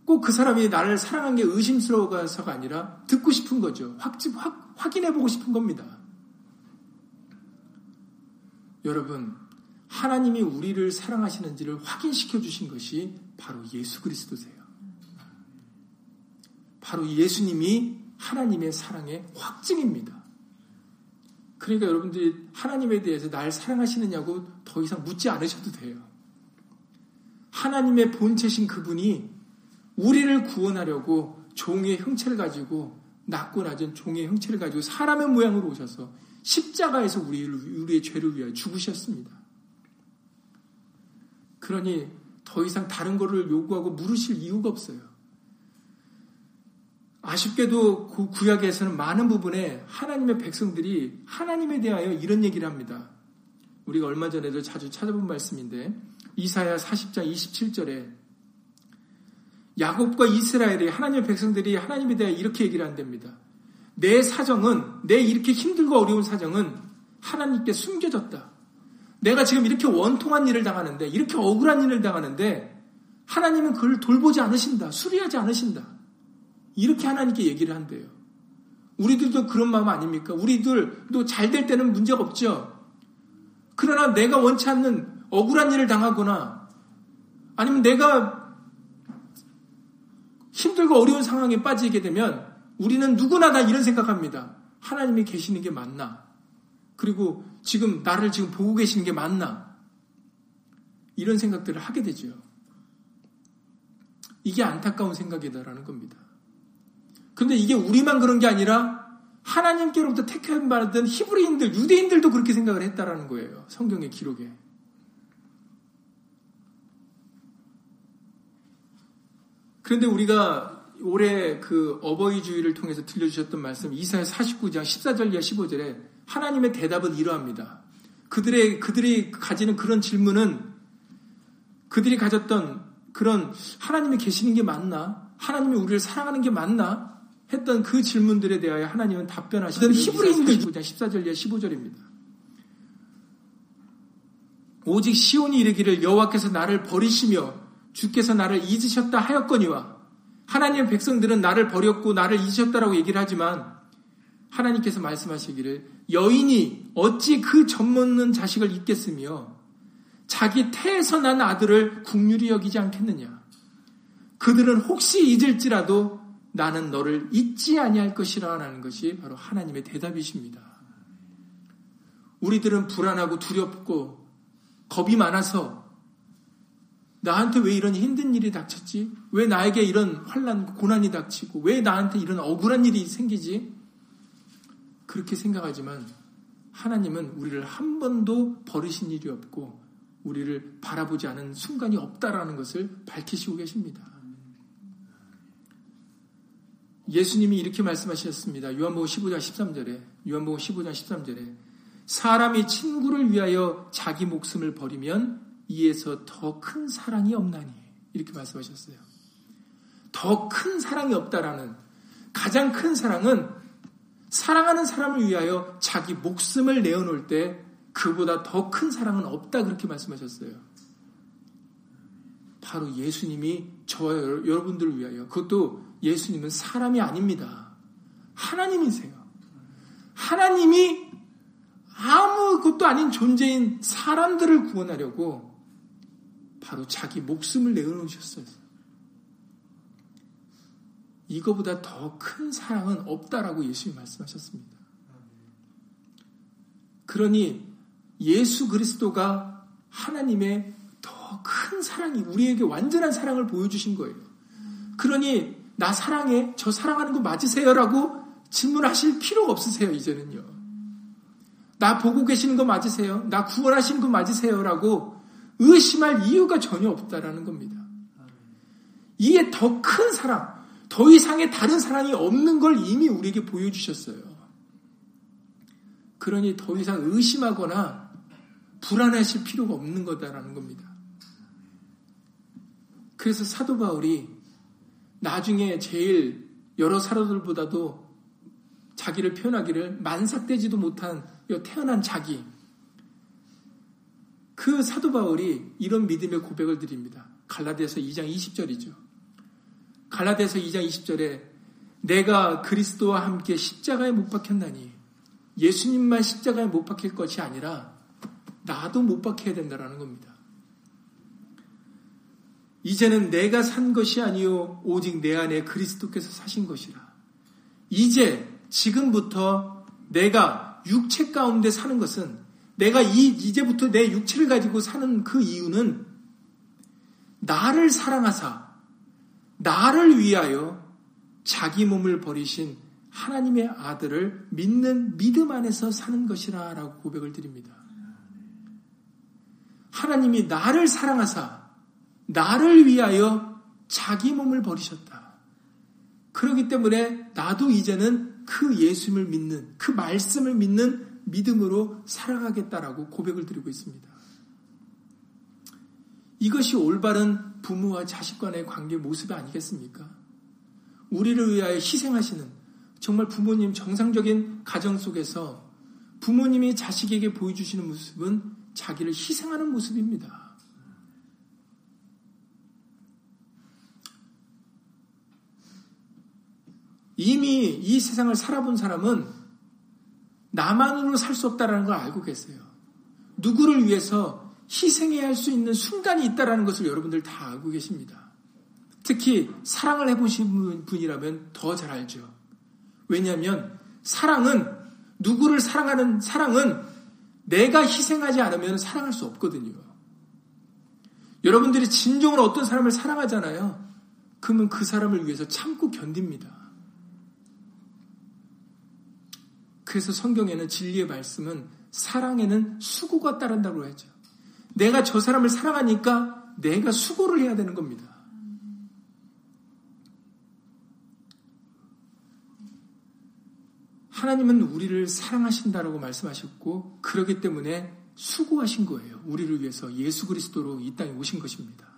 꼭 그 사람이 나를 사랑한 게 의심스러워서가 아니라 듣고 싶은 거죠. 확, 확, 확인해보고 싶은 겁니다. 여러분, 하나님이 우리를 사랑하시는지를 확인시켜 주신 것이 바로 예수 그리스도세요. 바로 예수님이 하나님의 사랑의 확증입니다. 그러니까 여러분들이 하나님에 대해서 날 사랑하시느냐고 더 이상 묻지 않으셔도 돼요. 하나님의 본체신 그분이 우리를 구원하려고 종의 형체를 가지고 낮고 낮은 종의 형체를 가지고 사람의 모양으로 오셔서 십자가에서 우리를, 우리의 죄를 위하여 죽으셨습니다. 그러니 더 이상 다른 것을 요구하고 물으실 이유가 없어요. 아쉽게도 그 구약에서는 많은 부분에 하나님의 백성들이 하나님에 대하여 이런 얘기를 합니다. 우리가 얼마 전에도 자주 찾아본 말씀인데 이사야 40장 27절에 야곱과 이스라엘이 하나님의 백성들이 하나님에 대해 이렇게 얘기를 한답니다. 내 사정은 내 이렇게 힘들고 어려운 사정은 하나님께 숨겨졌다. 내가 지금 이렇게 원통한 일을 당하는데 이렇게 억울한 일을 당하는데 하나님은 그걸 돌보지 않으신다. 수리하지 않으신다. 이렇게 하나님께 얘기를 한대요. 우리들도 그런 마음 아닙니까? 우리들도 잘 될 때는 문제가 없죠. 그러나 내가 원치 않는 억울한 일을 당하거나 아니면 내가 힘들고 어려운 상황에 빠지게 되면 우리는 누구나 다 이런 생각합니다. 하나님이 계시는 게 맞나? 그리고 지금 나를 지금 보고 계시는 게 맞나? 이런 생각들을 하게 되죠. 이게 안타까운 생각이다라는 겁니다. 근데 이게 우리만 그런 게 아니라 하나님께로부터 택함받은 히브리인들, 유대인들도 그렇게 생각을 했다라는 거예요. 성경의 기록에. 그런데 우리가 올해 그 어버이 주의를 통해서 들려주셨던 말씀 이사야 49장 14절 이하 15절에 하나님의 대답은 이러합니다. 그들의 그들이 가지는 그런 질문은 그들이 가졌던 그런 하나님이 계시는 게 맞나? 하나님이 우리를 사랑하는 게 맞나? 했던 그 질문들에 대하여 하나님은 답변하시는 히브리인들 9장 14절 이하 15절입니다. 오직 시온이 이르기를 여호와께서 나를 버리시며 주께서 나를 잊으셨다 하였거니와 하나님의 백성들은 나를 버렸고 나를 잊으셨다라고 얘기를 하지만 하나님께서 말씀하시기를 여인이 어찌 그 젖먹는 자식을 잊겠으며 자기 태에서 난 아들을 국률이 여기지 않겠느냐 그들은 혹시 잊을지라도 나는 너를 잊지 아니할 것이라는 것이 바로 하나님의 대답이십니다. 우리들은 불안하고 두렵고 겁이 많아서 나한테 왜 이런 힘든 일이 닥쳤지? 왜 나에게 이런 환란, 고난이 닥치고 왜 나한테 이런 억울한 일이 생기지? 그렇게 생각하지만 하나님은 우리를 한 번도 버리신 일이 없고 우리를 바라보지 않은 순간이 없다라는 것을 밝히시고 계십니다. 예수님이 이렇게 말씀하셨습니다. 요한복음 15장 13절에 요한복음 15장 13절에 사람이 친구를 위하여 자기 목숨을 버리면 이에서 더 큰 사랑이 없나니 이렇게 말씀하셨어요. 더 큰 사랑이 없다라는 가장 큰 사랑은 사랑하는 사람을 위하여 자기 목숨을 내어놓을 때 그보다 더 큰 사랑은 없다 그렇게 말씀하셨어요. 바로 예수님이 저와 여러분들을 위하여 그것도 예수님은 사람이 아닙니다. 하나님이세요. 하나님이 아무것도 아닌 존재인 사람들을 구원하려고 바로 자기 목숨을 내어놓으셨어요. 이거보다 더 큰 사랑은 없다라고 예수님이 말씀하셨습니다. 그러니 예수 그리스도가 하나님의 더 큰 사랑이 우리에게 완전한 사랑을 보여주신 거예요. 그러니 나 사랑해? 저 사랑하는 거 맞으세요? 라고 질문하실 필요가 없으세요, 이제는요. 나 보고 계시는 거 맞으세요? 나 구원하시는 거 맞으세요? 라고 의심할 이유가 전혀 없다라는 겁니다. 이게 더 큰 사랑, 더 이상의 다른 사랑이 없는 걸 이미 우리에게 보여주셨어요. 그러니 더 이상 의심하거나 불안하실 필요가 없는 거다라는 겁니다. 그래서 사도 바울이 나중에 제일 여러 사도들보다도 자기를 표현하기를 만삭되지도 못한 태어난 자기. 그 사도 바울이 이런 믿음의 고백을 드립니다. 갈라디아서 2장 20절이죠. 갈라디아서 2장 20절에 내가 그리스도와 함께 십자가에 못 박혔나니 예수님만 십자가에 못 박힐 것이 아니라 나도 못 박혀야 된다라는 겁니다. 이제는 내가 산 것이 아니요 오직 내 안에 그리스도께서 사신 것이라. 이제 지금부터 내가 육체 가운데 사는 것은 내가 이 이제부터 내 육체를 가지고 사는 그 이유는 나를 사랑하사 나를 위하여 자기 몸을 버리신 하나님의 아들을 믿는 믿음 안에서 사는 것이라 라고 고백을 드립니다. 하나님이 나를 사랑하사 나를 위하여 자기 몸을 버리셨다. 그렇기 때문에 나도 이제는 그 예수님을 믿는, 그 말씀을 믿는 믿음으로 살아가겠다라고 고백을 드리고 있습니다. 이것이 올바른 부모와 자식 간의 관계 모습이 아니겠습니까? 우리를 위하여 희생하시는 정말 부모님 정상적인 가정 속에서 부모님이 자식에게 보여주시는 모습은 자기를 희생하는 모습입니다. 이미 이 세상을 살아본 사람은 나만으로 살 수 없다라는 걸 알고 계세요. 누구를 위해서 희생해야 할 수 있는 순간이 있다라는 것을 여러분들 다 알고 계십니다. 특히 사랑을 해보신 분이라면 더 잘 알죠. 왜냐하면 사랑은 누구를 사랑하는 사랑은 내가 희생하지 않으면 사랑할 수 없거든요. 여러분들이 진정으로 어떤 사람을 사랑하잖아요. 그러면 그 사람을 위해서 참고 견딥니다. 그래서 성경에는 진리의 말씀은 사랑에는 수고가 따른다고 했죠. 내가 저 사람을 사랑하니까 내가 수고를 해야 되는 겁니다. 하나님은 우리를 사랑하신다라고 말씀하셨고 그러기 때문에 수고하신 거예요. 우리를 위해서 예수 그리스도로 이 땅에 오신 것입니다.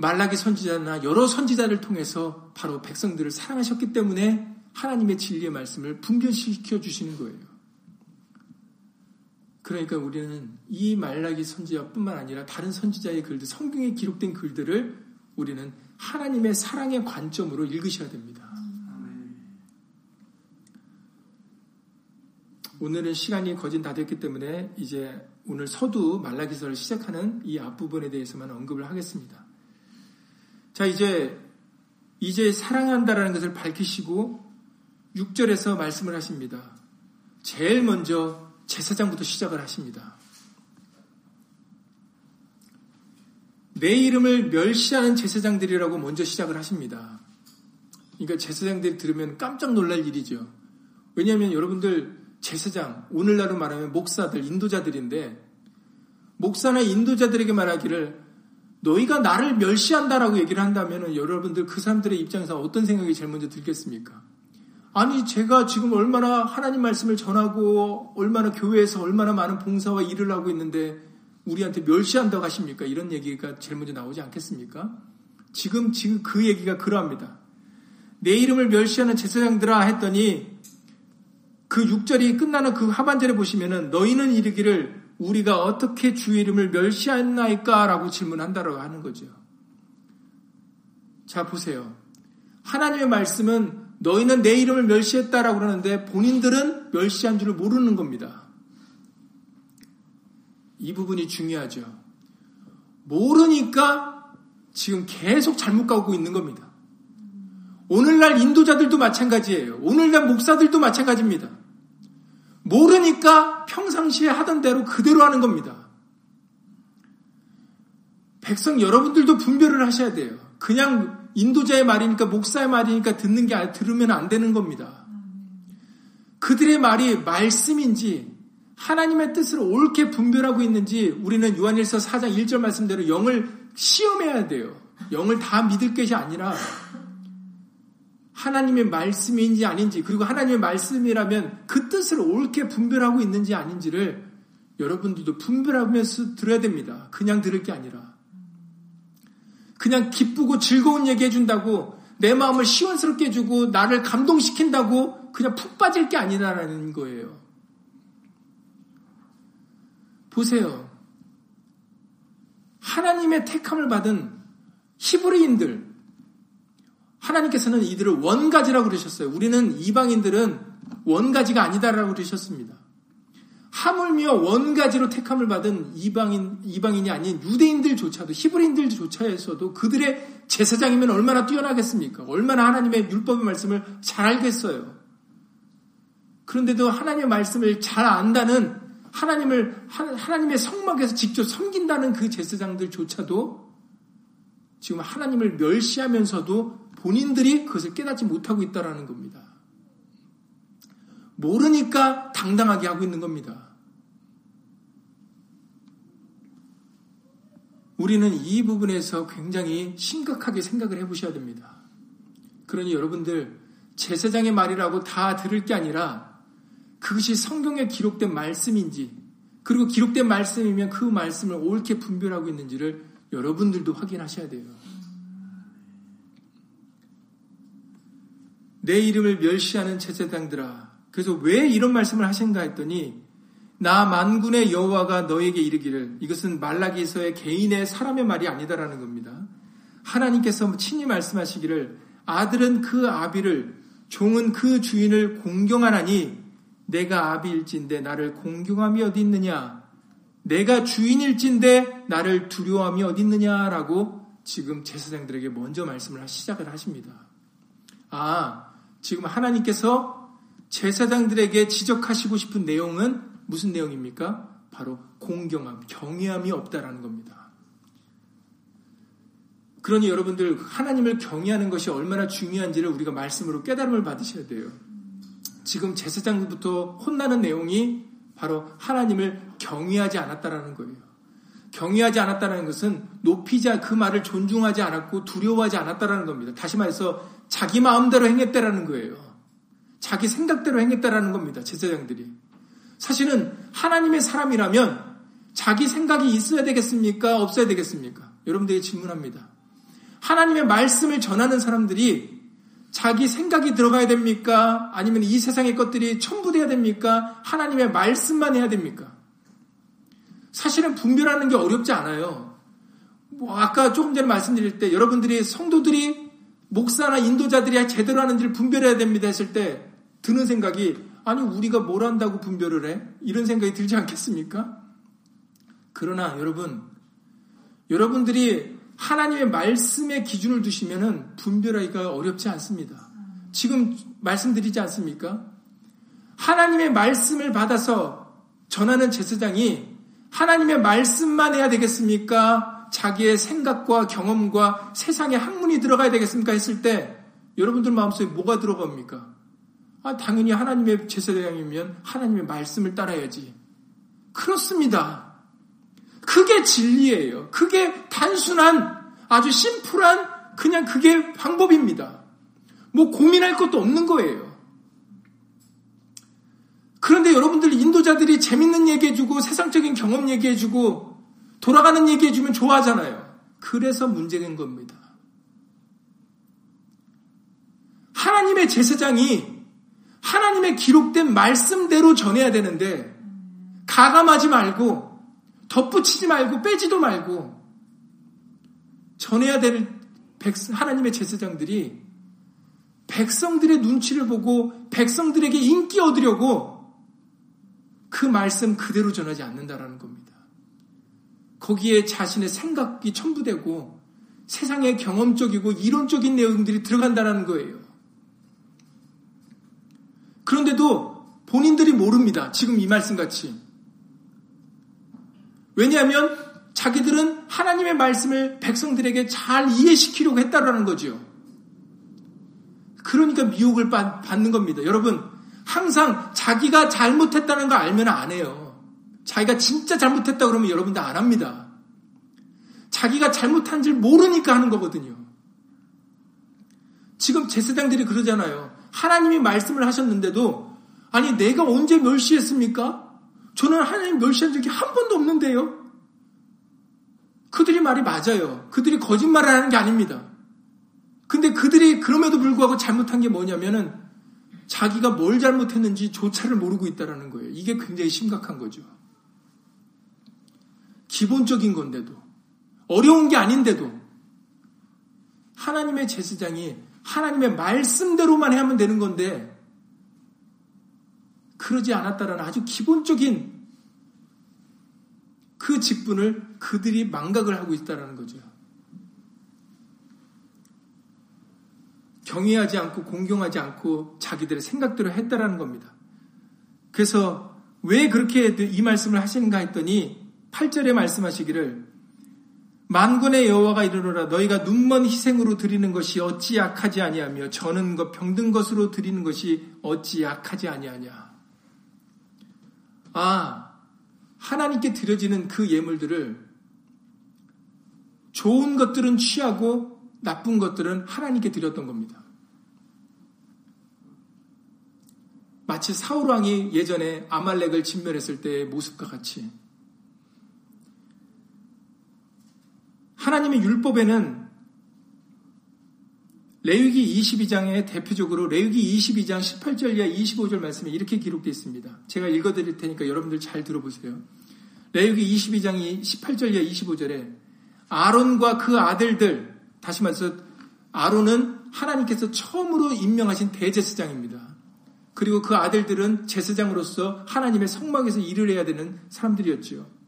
말라기 선지자나 여러 선지자를 통해서 바로 백성들을 사랑하셨기 때문에 하나님의 진리의 말씀을 분별시켜 주시는 거예요. 그러니까 우리는 이 말라기 선지자뿐만 아니라 다른 선지자의 글들, 성경에 기록된 글들을 우리는 하나님의 사랑의 관점으로 읽으셔야 됩니다. 오늘은 시간이 거진 다 됐기 때문에 이제 오늘 서두 말라기서를 시작하는 이 앞부분에 대해서만 언급을 하겠습니다. 자, 이제, 이제 사랑한다라는 것을 밝히시고 6절에서 말씀을 하십니다. 제일 먼저 제사장부터 시작을 하십니다. 내 이름을 멸시하는 제사장들이라고 먼저 시작을 하십니다. 그러니까 제사장들이 들으면 깜짝 놀랄 일이죠. 왜냐하면 여러분들 제사장, 오늘날로 말하면 목사들, 인도자들인데, 목사나 인도자들에게 말하기를 너희가 나를 멸시한다라고 얘기를 한다면 여러분들 그 사람들의 입장에서 어떤 생각이 제일 먼저 들겠습니까? 아니, 제가 지금 얼마나 하나님 말씀을 전하고, 얼마나 교회에서 얼마나 많은 봉사와 일을 하고 있는데, 우리한테 멸시한다고 하십니까? 이런 얘기가 제일 먼저 나오지 않겠습니까? 지금, 지금 그 얘기가 그러합니다. 내 이름을 멸시하는 제사장들아 했더니, 그 6절이 끝나는 그 하반절에 보시면은, 너희는 이르기를 우리가 어떻게 주 이름을 멸시했나이까? 라고 질문한다고 하는 거죠. 자, 보세요. 하나님의 말씀은 너희는 내 이름을 멸시했다라고 그러는데 본인들은 멸시한 줄을 모르는 겁니다. 이 부분이 중요하죠. 모르니까 지금 계속 잘못 가고 있는 겁니다. 오늘날 인도자들도 마찬가지예요. 오늘날 목사들도 마찬가지입니다. 모르니까 평상시에 하던 대로 그대로 하는 겁니다. 백성 여러분들도 분별을 하셔야 돼요. 그냥 인도자의 말이니까 목사의 말이니까 듣는 게 들으면 안 되는 겁니다. 그들의 말이 말씀인지 하나님의 뜻을 옳게 분별하고 있는지 우리는 요한일서 4장 1절 말씀대로 영을 시험해야 돼요. 영을 다 믿을 것이 아니라 하나님의 말씀인지 아닌지 그리고 하나님의 말씀이라면 그 뜻을 옳게 분별하고 있는지 아닌지를 여러분들도 분별하면서 들어야 됩니다. 그냥 들을 게 아니라 그냥 기쁘고 즐거운 얘기 해준다고 내 마음을 시원스럽게 해주고 나를 감동시킨다고 그냥 푹 빠질 게 아니라는 거예요. 보세요. 하나님의 택함을 받은 히브리인들, 하나님께서는 이들을 원가지라고 그러셨어요. 우리는 이방인들은 원가지가 아니다라고 그러셨습니다. 하물며 원가지로 택함을 받은 이방인, 이방인이 아닌 유대인들조차도, 히브리인들조차에서도 그들의 제사장이면 얼마나 뛰어나겠습니까? 얼마나 하나님의 율법의 말씀을 잘 알겠어요. 그런데도 하나님의 말씀을 잘 안다는 하나님을 하나님의 성막에서 직접 섬긴다는 그 제사장들조차도 지금 하나님을 멸시하면서도 본인들이 그것을 깨닫지 못하고 있다라는 겁니다. 모르니까 당당하게 하고 있는 겁니다. 우리는 이 부분에서 굉장히 심각하게 생각을 해보셔야 됩니다. 그러니 여러분들 제사장의 말이라고 다 들을 게 아니라 그것이 성경에 기록된 말씀인지 그리고 기록된 말씀이면 그 말씀을 옳게 분별하고 있는지를 여러분들도 확인하셔야 돼요. 내 이름을 멸시하는 제사장들아. 그래서 왜 이런 말씀을 하신가 했더니 나 만군의 여호와가 너에게 이르기를 이것은 말라기서의 개인의 사람의 말이 아니다라는 겁니다. 하나님께서 친히 말씀하시기를 아들은 그 아비를 종은 그 주인을 공경하나니 내가 아비일진데 나를 공경함이 어디 있느냐? 내가 주인일진데 나를 두려움이 어디 있느냐라고 지금 제사장들에게 먼저 말씀을 시작을 하십니다. 아, 지금 하나님께서 제사장들에게 지적하시고 싶은 내용은 무슨 내용입니까? 바로 공경함, 경외함이 없다라는 겁니다. 그러니 여러분들 하나님을 경외하는 것이 얼마나 중요한지를 우리가 말씀으로 깨달음을 받으셔야 돼요. 지금 제사장부터 혼나는 내용이 바로 하나님을 경외하지 않았다라는 거예요. 경외하지 않았다는 것은 높이지 그 말을 존중하지 않았고 두려워하지 않았다라는 겁니다. 다시 말해서 자기 마음대로 행했다라는 거예요. 자기 생각대로 행했다라는 겁니다. 제사장들이. 사실은 하나님의 사람이라면 자기 생각이 있어야 되겠습니까? 없어야 되겠습니까? 여러분들에게 질문합니다. 하나님의 말씀을 전하는 사람들이 자기 생각이 들어가야 됩니까? 아니면 이 세상의 것들이 첨부돼야 됩니까? 하나님의 말씀만 해야 됩니까? 사실은 분별하는 게 어렵지 않아요. 뭐 아까 조금 전에 말씀드릴 때 여러분들이 성도들이 목사나 인도자들이 제대로 하는지를 분별해야 됩니다 했을 때 드는 생각이 아니 우리가 뭘 한다고 분별을 해? 이런 생각이 들지 않겠습니까? 그러나 여러분 여러분들이 하나님의 말씀의 기준을 두시면은 분별하기가 어렵지 않습니다. 지금 말씀드리지 않습니까? 하나님의 말씀을 받아서 전하는 제사장이 하나님의 말씀만 해야 되겠습니까? 자기의 생각과 경험과 세상의 학문이 들어가야 되겠습니까? 했을 때 여러분들 마음속에 뭐가 들어갑니까? 아, 당연히 하나님의 제사장이면 하나님의 말씀을 따라야지. 그렇습니다. 그게 진리예요. 그게 단순한 아주 심플한 그냥 그게 방법입니다. 뭐 고민할 것도 없는 거예요. 그런데 여러분들 인도자들이 재밌는 얘기해주고 세상적인 경험 얘기해주고 돌아가는 얘기해주면 좋아하잖아요. 그래서 문제된 겁니다. 하나님의 제사장이 하나님의 기록된 말씀대로 전해야 되는데 가감하지 말고 덧붙이지 말고 빼지도 말고 전해야 될 하나님의 제사장들이 백성들의 눈치를 보고 백성들에게 인기 얻으려고 그 말씀 그대로 전하지 않는다라는 겁니다. 거기에 자신의 생각이 첨부되고 세상의 경험적이고 이론적인 내용들이 들어간다는 거예요. 그런데도 본인들이 모릅니다. 지금 이 말씀 같이. 왜냐하면 자기들은 하나님의 말씀을 백성들에게 잘 이해시키려고 했다라는 거죠. 그러니까 미혹을 받는 겁니다. 여러분, 항상 자기가 잘못했다는 걸 알면 안 해요. 자기가 진짜 잘못했다 그러면 여러분들 안 합니다. 자기가 잘못한 줄 모르니까 하는 거거든요. 지금 제사장들이 그러잖아요. 하나님이 말씀을 하셨는데도 아니 내가 언제 멸시했습니까? 저는 하나님 멸시한 적이 한 번도 없는데요. 그들이 말이 맞아요. 그들이 거짓말을 하는 게 아닙니다. 근데 그들이 그럼에도 불구하고 잘못한 게 뭐냐면은 자기가 뭘 잘못했는지 조차를 모르고 있다는 거예요. 이게 굉장히 심각한 거죠. 기본적인 건데도 어려운 게 아닌데도 하나님의 제사장이 하나님의 말씀대로만 하면 되는 건데 그러지 않았다라는 아주 기본적인 그 직분을 그들이 망각을 하고 있다는 거죠. 경외하지 않고 공경하지 않고 자기들의 생각대로 했다라는 겁니다. 그래서 왜 그렇게 이 말씀을 하시는가 했더니 8절에 말씀하시기를 만군의 여호와가 이르노라 너희가 눈먼 희생으로 드리는 것이 어찌 약하지 아니하며 저는 것 병든 것으로 드리는 것이 어찌 약하지 아니하냐. 아, 하나님께 드려지는 그 예물들을 좋은 것들은 취하고 나쁜 것들은 하나님께 드렸던 겁니다. 마치 사울 왕이 예전에 아말렉을 진멸했을 때의 모습과 같이 하나님의 율법에는 레위기 22장에 대표적으로 레위기 22장 18절 이하 25절 말씀에 이렇게 기록되어 있습니다. 제가 읽어드릴 테니까 여러분들 잘 들어보세요. 레위기 22장 18절 이하 25절에 아론과 그 아들들 다시 말해서 아론은 하나님께서 처음으로 임명하신 대제사장입니다. 그리고 그 아들들은 제사장으로서 하나님의 성막에서 일을 해야 되는 사람들이었지요.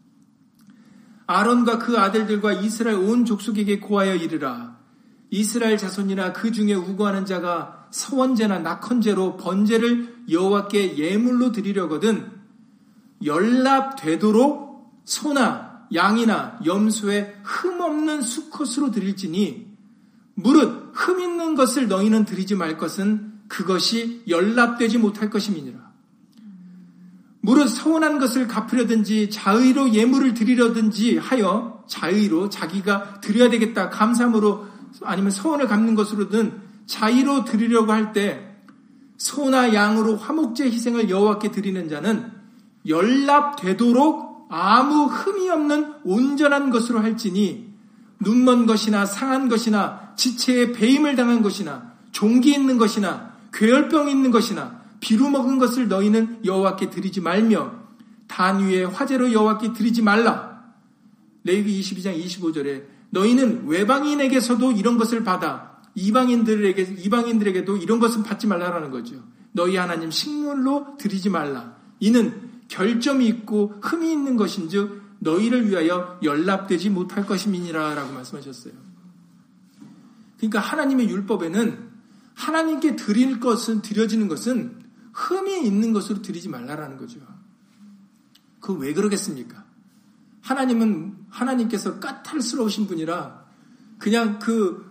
아론과 그 아들들과 이스라엘 온 족속에게 고하여 이르라. 이스라엘 자손이나 그 중에 우고하는 자가 서원제나 낙헌제로 번제를 여호와께 예물로 드리려거든 연락되도록 소나 양이나 염소에 흠 없는 수컷으로 드릴지니 무릇 흠 있는 것을 너희는 드리지 말 것은 그것이 연락되지 못할 것임이니라. 무릇 서운한 것을 갚으려든지 자의로 예물을 드리려든지 하여 자의로 자기가 드려야 되겠다 감사함으로 아니면 서원을 갚는 것으로든 자의로 드리려고 할 때 소나 양으로 화목제 희생을 여호와께 드리는 자는 연락되도록 아무 흠이 없는 온전한 것으로 할지니 눈먼 것이나 상한 것이나 지체에 배임을 당한 것이나 종기 있는 것이나 괴혈병 있는 것이나 비루 먹은 것을 너희는 여호와께 드리지 말며 단 위에 화제로 여호와께 드리지 말라. 레위기 22장 25절에 너희는 외방인에게서도 이런 것을 받아 이방인들에게 이방인들에게도 이런 것은 받지 말라라는 거죠. 너희 하나님 식물로 드리지 말라. 이는 결점이 있고 흠이 있는 것인즉 너희를 위하여 연락되지 못할 것임이니라라고 말씀하셨어요. 그러니까 하나님의 율법에는 하나님께 드릴 것은 드려지는 것은 흠이 있는 것으로 드리지 말라라는 거죠. 그 왜 그러겠습니까? 하나님은 하나님께서 까탈스러우신 분이라 그냥 그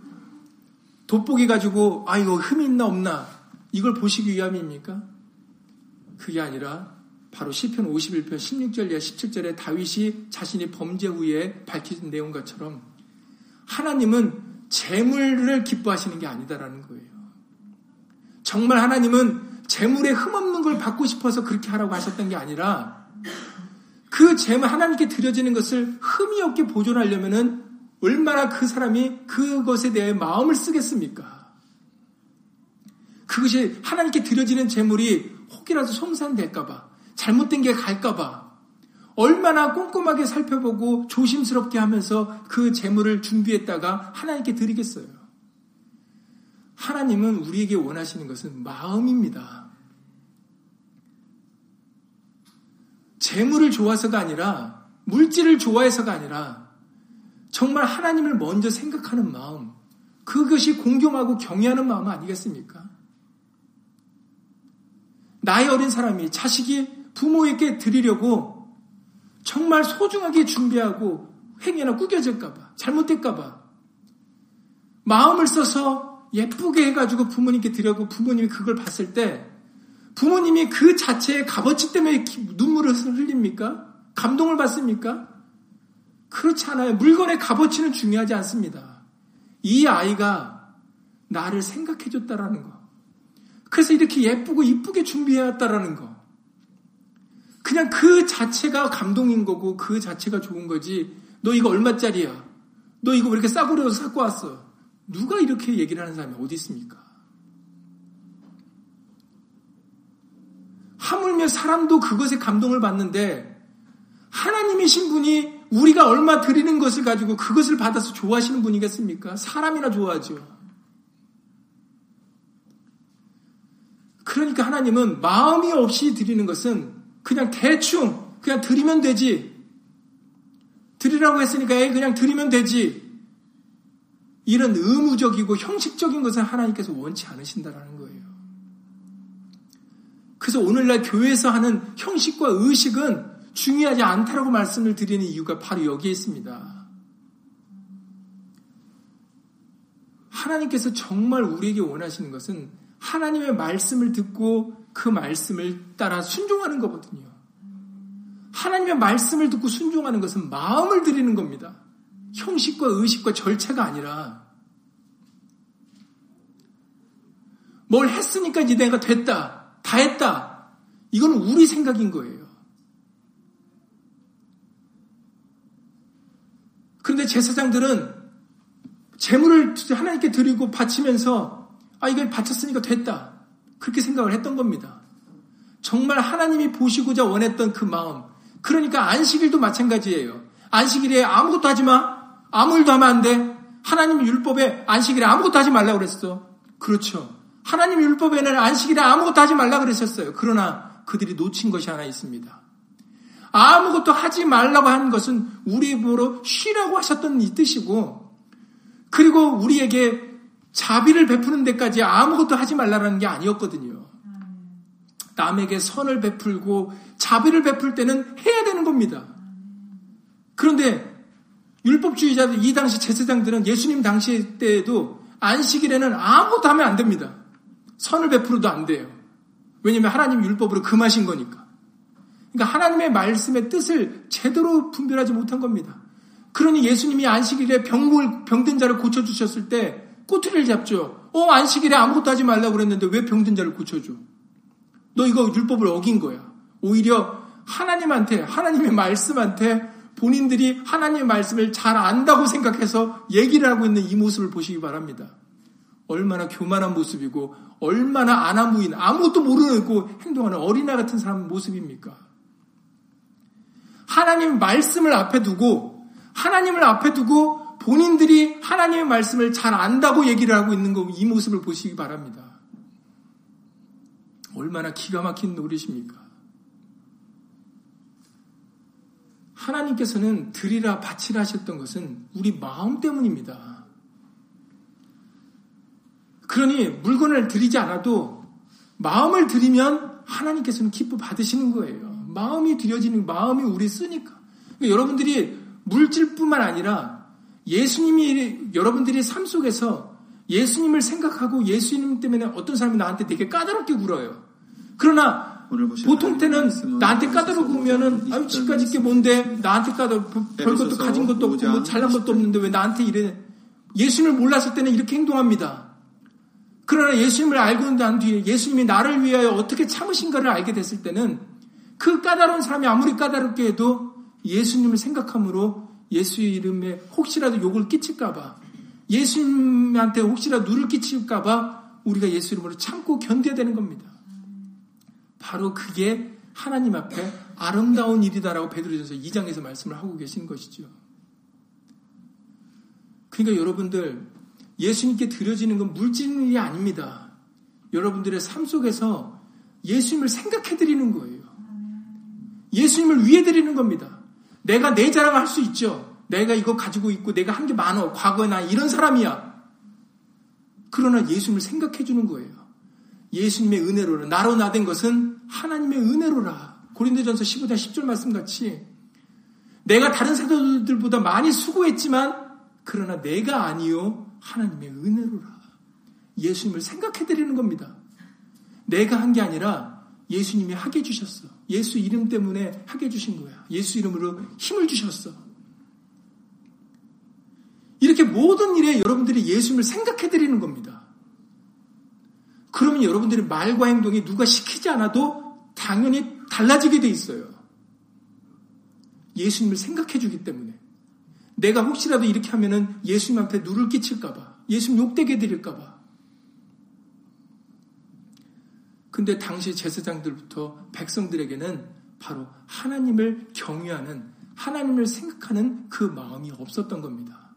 돋보기 가지고 아 이거 흠이 있나 없나 이걸 보시기 위함입니까? 그게 아니라 바로 시편 51편 16절 이 17절에 다윗이 자신이 범죄 후에 밝힌 내용 것처럼 하나님은 재물을 기뻐하시는 게 아니다라는 거예요. 정말 하나님은 재물에 흠없는 걸 받고 싶어서 그렇게 하라고 하셨던 게 아니라 그 재물 하나님께 드려지는 것을 흠이 없게 보존하려면은 얼마나 그 사람이 그것에 대해 마음을 쓰겠습니까? 그것이 하나님께 드려지는 재물이 혹이라도 송산될까봐, 잘못된 게 갈까봐, 얼마나 꼼꼼하게 살펴보고 조심스럽게 하면서 그 재물을 준비했다가 하나님께 드리겠어요. 하나님은 우리에게 원하시는 것은 마음입니다. 재물을 좋아서가 아니라, 물질을 좋아해서가 아니라, 정말 하나님을 먼저 생각하는 마음, 그것이 공경하고 경외하는 마음 아니겠습니까? 나이 어린 사람이 자식이 부모에게 드리려고 정말 소중하게 준비하고 행여나 구겨질까봐, 잘못될까봐, 마음을 써서 예쁘게 해가지고 부모님께 드려고 부모님이 그걸 봤을 때 부모님이 그 자체의 값어치 때문에 눈물을 흘립니까? 감동을 받습니까? 그렇지 않아요. 물건의 값어치는 중요하지 않습니다. 이 아이가 나를 생각해줬다라는 거. 그래서 이렇게 예쁘고 이쁘게 준비해왔다라는 거. 그냥 그 자체가 감동인 거고 그 자체가 좋은 거지. 너 이거 얼마짜리야? 너 이거 왜 이렇게 싸구려서 갖고 왔어? 누가 이렇게 얘기를 하는 사람이 어디 있습니까? 하물며 사람도 그것에 감동을 받는데 하나님이신 분이 우리가 얼마 드리는 것을 가지고 그것을 받아서 좋아하시는 분이겠습니까? 사람이나 좋아하죠. 그러니까 하나님은 마음이 없이 드리는 것은 그냥 대충 그냥 드리면 되지. 드리라고 했으니까 에 그냥 드리면 되지. 이런 의무적이고 형식적인 것을 하나님께서 원치 않으신다라는 거예요. 그래서 오늘날 교회에서 하는 형식과 의식은 중요하지 않다라고 말씀을 드리는 이유가 바로 여기에 있습니다. 하나님께서 정말 우리에게 원하시는 것은 하나님의 말씀을 듣고 그 말씀을 따라 순종하는 거거든요. 하나님의 말씀을 듣고 순종하는 것은 마음을 드리는 겁니다. 형식과 의식과 절차가 아니라 뭘 했으니까 이제 내가 됐다, 다 했다. 이건 우리 생각인 거예요. 그런데 제사장들은 재물을 하나님께 드리고 바치면서 아 이걸 바쳤으니까 됐다. 그렇게 생각을 했던 겁니다. 정말 하나님이 보시고자 원했던 그 마음. 그러니까 안식일도 마찬가지예요. 안식일에 아무것도 하지 마. 아무 일도 하면 안 돼. 하나님 율법에 안식일에 아무것도 하지 말라 그랬어. 그렇죠. 하나님 율법에는 안식일에 아무것도 하지 말라 그러셨어요. 그러나 그들이 놓친 것이 하나 있습니다. 아무것도 하지 말라고 한 것은 우리 보러 쉬라고 하셨던 이 뜻이고, 그리고 우리에게 자비를 베푸는 데까지 아무것도 하지 말라는 게 아니었거든요. 남에게 선을 베풀고 자비를 베풀 때는 해야 되는 겁니다. 그런데 율법주의자들 이 당시 제사장들은 예수님 당시 때에도 안식일에는 아무것도 하면 안 됩니다. 선을 베풀어도 안 돼요. 왜냐하면 하나님 율법으로 금하신 거니까. 그러니까 하나님의 말씀의 뜻을 제대로 분별하지 못한 겁니다. 그러니 예수님이 안식일에 병, 병든 자를 고쳐주셨을 때 꼬투리를 잡죠. 어, 안식일에 아무것도 하지 말라고 그랬는데 왜 병든 자를 고쳐줘? 너 이거 율법을 어긴 거야. 오히려 하나님한테, 하나님의 말씀한테 본인들이 하나님의 말씀을 잘 안다고 생각해서 얘기를 하고 있는 이 모습을 보시기 바랍니다. 얼마나 교만한 모습이고, 얼마나 아나무인, 아무것도 모르고 행동하는 어린아 같은 사람 모습입니까? 하나님 말씀을 앞에 두고, 하나님을 앞에 두고 본인들이 하나님의 말씀을 잘 안다고 얘기를 하고 있는 거, 이 모습을 보시기 바랍니다. 얼마나 기가 막힌 노릇입니까? 하나님께서는 드리라 바치라 하셨던 것은 우리 마음 때문입니다. 그러니 물건을 드리지 않아도 마음을 드리면 하나님께서는 기뻐 받으시는 거예요. 마음이 드려지는 마음이 우리 쓰니까. 그러니까 여러분들이 물질뿐만 아니라 예수님이 여러분들이 삶 속에서 예수님을 생각하고 예수님 때문에 어떤 사람이 나한테 되게 까다롭게 굴어요. 그러나 보통 때는 나한테 까다롭고 오면은 아유 집까지 게 뭔데 나한테 까다롭 별 것도 가진 것도 없고 뭐 잘난 것도 없는데 왜 나한테 이래 예수님을 몰랐을 때는 이렇게 행동합니다. 그러나 예수님을 알고 난 뒤에 예수님이 나를 위하여 어떻게 참으신가를 알게 됐을 때는 그 까다로운 사람이 아무리 까다롭게 해도 예수님을 생각함으로 예수의 이름에 혹시라도 욕을 끼칠까봐 예수님한테 혹시라도 누를 끼칠까봐 우리가 예수 이름으로 참고 견뎌야 되는 겁니다. 바로 그게 하나님 앞에 아름다운 일이다라고 베드로전서 2장에서 말씀을 하고 계신 것이죠. 그러니까 여러분들 예수님께 드려지는 건 물질이 아닙니다. 여러분들의 삶 속에서 예수님을 생각해 드리는 거예요. 예수님을 위해 드리는 겁니다. 내가 내 자랑을 할수 있죠. 내가 이거 가지고 있고 내가 한 게 많어. 과거에 나 이런 사람이야. 그러나 예수님을 생각해 주는 거예요. 예수님의 은혜로라. 나로 나된 것은 하나님의 은혜로라. 고린도전서 15장 10절 말씀 같이 내가 다른 사도들보다 많이 수고했지만 그러나 내가 아니요 하나님의 은혜로라. 예수님을 생각해 드리는 겁니다. 내가 한 게 아니라 예수님이 하게 해 주셨어. 예수 이름 때문에 하게 해 주신 거야. 예수 이름으로 힘을 주셨어. 이렇게 모든 일에 여러분들이 예수님을 생각해 드리는 겁니다. 그러면 여러분들의 말과 행동이 누가 시키지 않아도 당연히 달라지게 돼 있어요. 예수님을 생각해 주기 때문에. 내가 혹시라도 이렇게 하면은 예수님한테 누를 끼칠까봐. 예수님 욕되게 드릴까봐. 근데 당시 제사장들부터 백성들에게는 바로 하나님을 경유하는, 하나님을 생각하는 그 마음이 없었던 겁니다.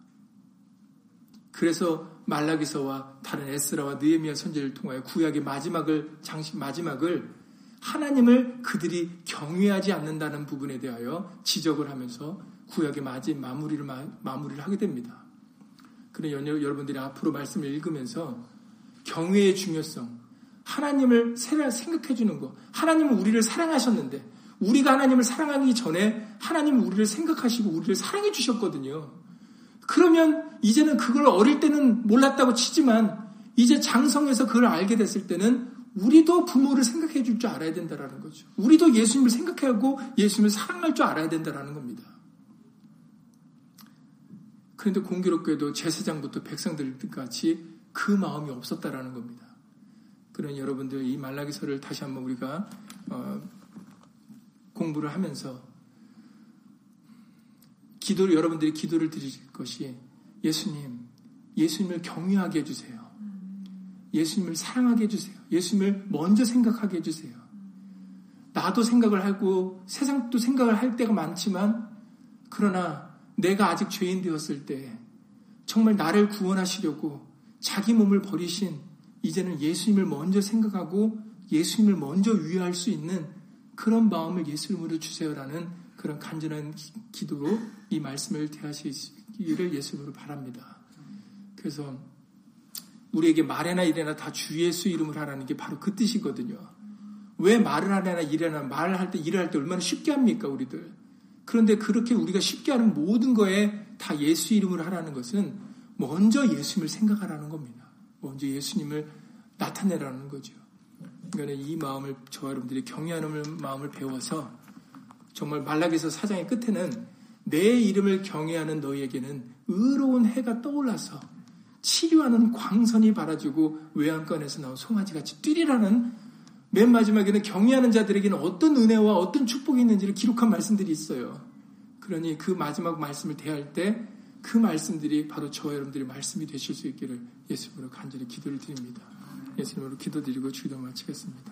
그래서 말라기서와 다른 에스라와 느헤미야 선제를 통하여 구약의 마지막을 장식 마지막을 하나님을 그들이 경외하지 않는다는 부분에 대하여 지적을 하면서 구약의 마지 마무리를 마무리를 하게 됩니다. 그래 여러분들이 앞으로 말씀을 읽으면서 경외의 중요성, 하나님을 생각해 주는 것, 하나님은 우리를 사랑하셨는데 우리가 하나님을 사랑하기 전에 하나님은 우리를 생각하시고 우리를 사랑해 주셨거든요. 그러면 이제는 그걸 어릴 때는 몰랐다고 치지만 이제 장성해서 그걸 알게 됐을 때는 우리도 부모를 생각해 줄 줄 알아야 된다라는 거죠. 우리도 예수님을 생각하고 예수님을 사랑할 줄 알아야 된다라는 겁니다. 그런데 공교롭게도 제사장부터 백성들까지 그 마음이 없었다라는 겁니다. 그런 여러분들 이 말라기서를 다시 한번 우리가 어, 공부를 하면서 기도를 여러분들이 기도를 드릴 것이 예수님, 예수님을 경외하게 해주세요. 예수님을 사랑하게 해주세요. 예수님을 먼저 생각하게 해주세요. 나도 생각을 하고 세상도 생각을 할 때가 많지만 그러나 내가 아직 죄인 되었을 때 정말 나를 구원하시려고 자기 몸을 버리신 이제는 예수님을 먼저 생각하고 예수님을 먼저 위할 수 있는 그런 마음을 예수님으로 주세요라는 그런 간절한 기도로 이 말씀을 대하시기를 예수님으로 바랍니다. 그래서 우리에게 말해나 이래나 다 주 예수 이름을 하라는 게 바로 그 뜻이거든요. 왜 말을 하려나 이래나 말을 할때 일을 할 때 얼마나 쉽게 합니까 우리들. 그런데 그렇게 우리가 쉽게 하는 모든 거에 다 예수 이름을 하라는 것은 먼저 예수님을 생각하라는 겁니다. 먼저 예수님을 나타내라는 거죠. 그러니까 이 마음을 저와 여러분들이 경외하는 마음을 배워서 정말 말라기서 사장의 끝에는 내 이름을 경외하는 너희에게는 의로운 해가 떠올라서 치료하는 광선이 바라지고 외양간에서 나온 송아지같이 뛰리라는 맨 마지막에는 경외하는 자들에게는 어떤 은혜와 어떤 축복이 있는지를 기록한 말씀들이 있어요. 그러니 그 마지막 말씀을 대할 때 그 말씀들이 바로 저와 여러분들의 말씀이 되실 수 있기를 예수님으로 간절히 기도를 드립니다. 예수님으로 기도드리고 주기도 마치겠습니다.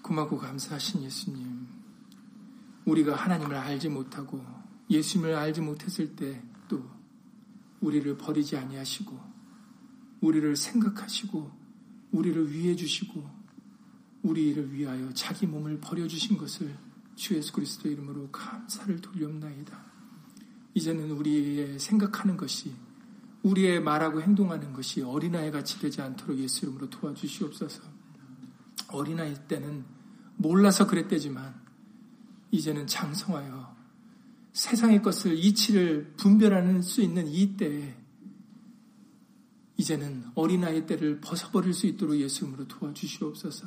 고맙고 감사하신 예수님. 우리가 하나님을 알지 못하고 예수님을 알지 못했을 때 또 우리를 버리지 아니하시고 우리를 생각하시고 우리를 위해 주시고 우리를 위하여 자기 몸을 버려 주신 것을 주 예수 그리스도 이름으로 감사를 돌려옵나이다. 이제는 우리의 생각하는 것이 우리의 말하고 행동하는 것이 어린아이 같이 되지 않도록 예수 이름으로 도와주시옵소서. 어린아이 때는 몰라서 그랬대지만 이제는 장성하여 세상의 것을 이치를 분별하는 수 있는 이 때에 이제는 어린아이 때를 벗어버릴 수 있도록 예수님으로 도와주시옵소서.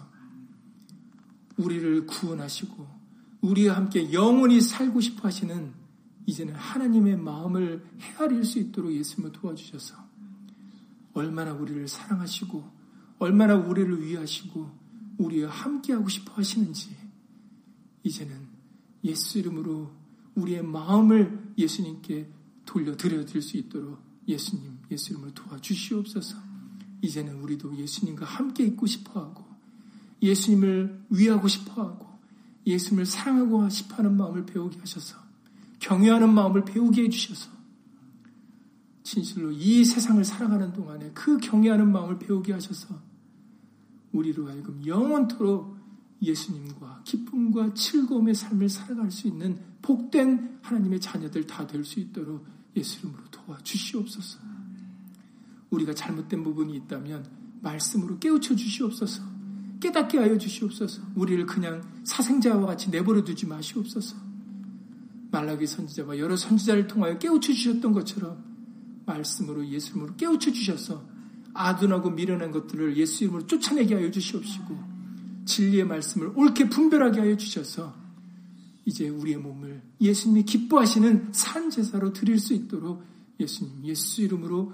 우리를 구원하시고 우리와 함께 영원히 살고 싶어 하시는 이제는 하나님의 마음을 헤아릴 수 있도록 예수님을 도와주셔서 얼마나 우리를 사랑하시고 얼마나 우리를 위하시고 우리와 함께하고 싶어 하시는지 이제는 예수 이름으로 우리의 마음을 예수님께 돌려 드려 드릴 수 있도록 예수님, 예수 이름으로 도와주시옵소서. 이제는 우리도 예수님과 함께 있고 싶어 하고 예수님을 위하고 싶어 하고 예수님을 사랑하고 싶어 하는 마음을 배우게 하셔서 경외하는 마음을 배우게 해 주셔서 진실로 이 세상을 살아가는 동안에 그 경외하는 마음을 배우게 하셔서 우리로 하여금 영원토록 예수님과 기쁨과 즐거움의 삶을 살아갈 수 있는 복된 하나님의 자녀들 다 될 수 있도록 예수 이름으로 도와주시옵소서. 우리가 잘못된 부분이 있다면 말씀으로 깨우쳐 주시옵소서. 깨닫게 하여 주시옵소서. 우리를 그냥 사생자와 같이 내버려 두지 마시옵소서. 말라기 선지자와 여러 선지자를 통하여 깨우쳐 주셨던 것처럼 말씀으로 예수 이름으로 깨우쳐 주셔서 아둔하고 미련한 것들을 예수 이름으로 쫓아내게 하여 주시옵시고 진리의 말씀을 옳게 분별하게 하여 주셔서 이제 우리의 몸을 예수님이 기뻐하시는 산 제사로 드릴 수 있도록 예수님 예수 이름으로